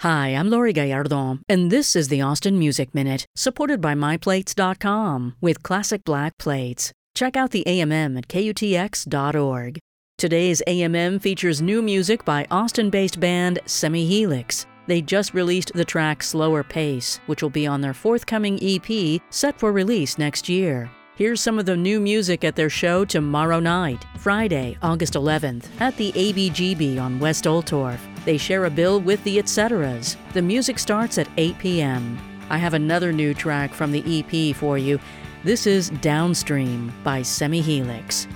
Hi, I'm Laurie Gallardo, and this is the Austin Music Minute, supported by MyPlates.com with classic black plates. Check out the AMM at KUTX.org. Today's AMM features new music by Austin based band Semihelix. They just released the track Slower Pace, which will be on their forthcoming EP set for release next year. Here's some of the new music at their show tomorrow night, Friday, August 11th, at the ABGB on West Oltorf. They share a bill with the Et Ceteras. The music starts at 8 p.m. I have another new track from the EP for you. This is Downstream by Semihelix.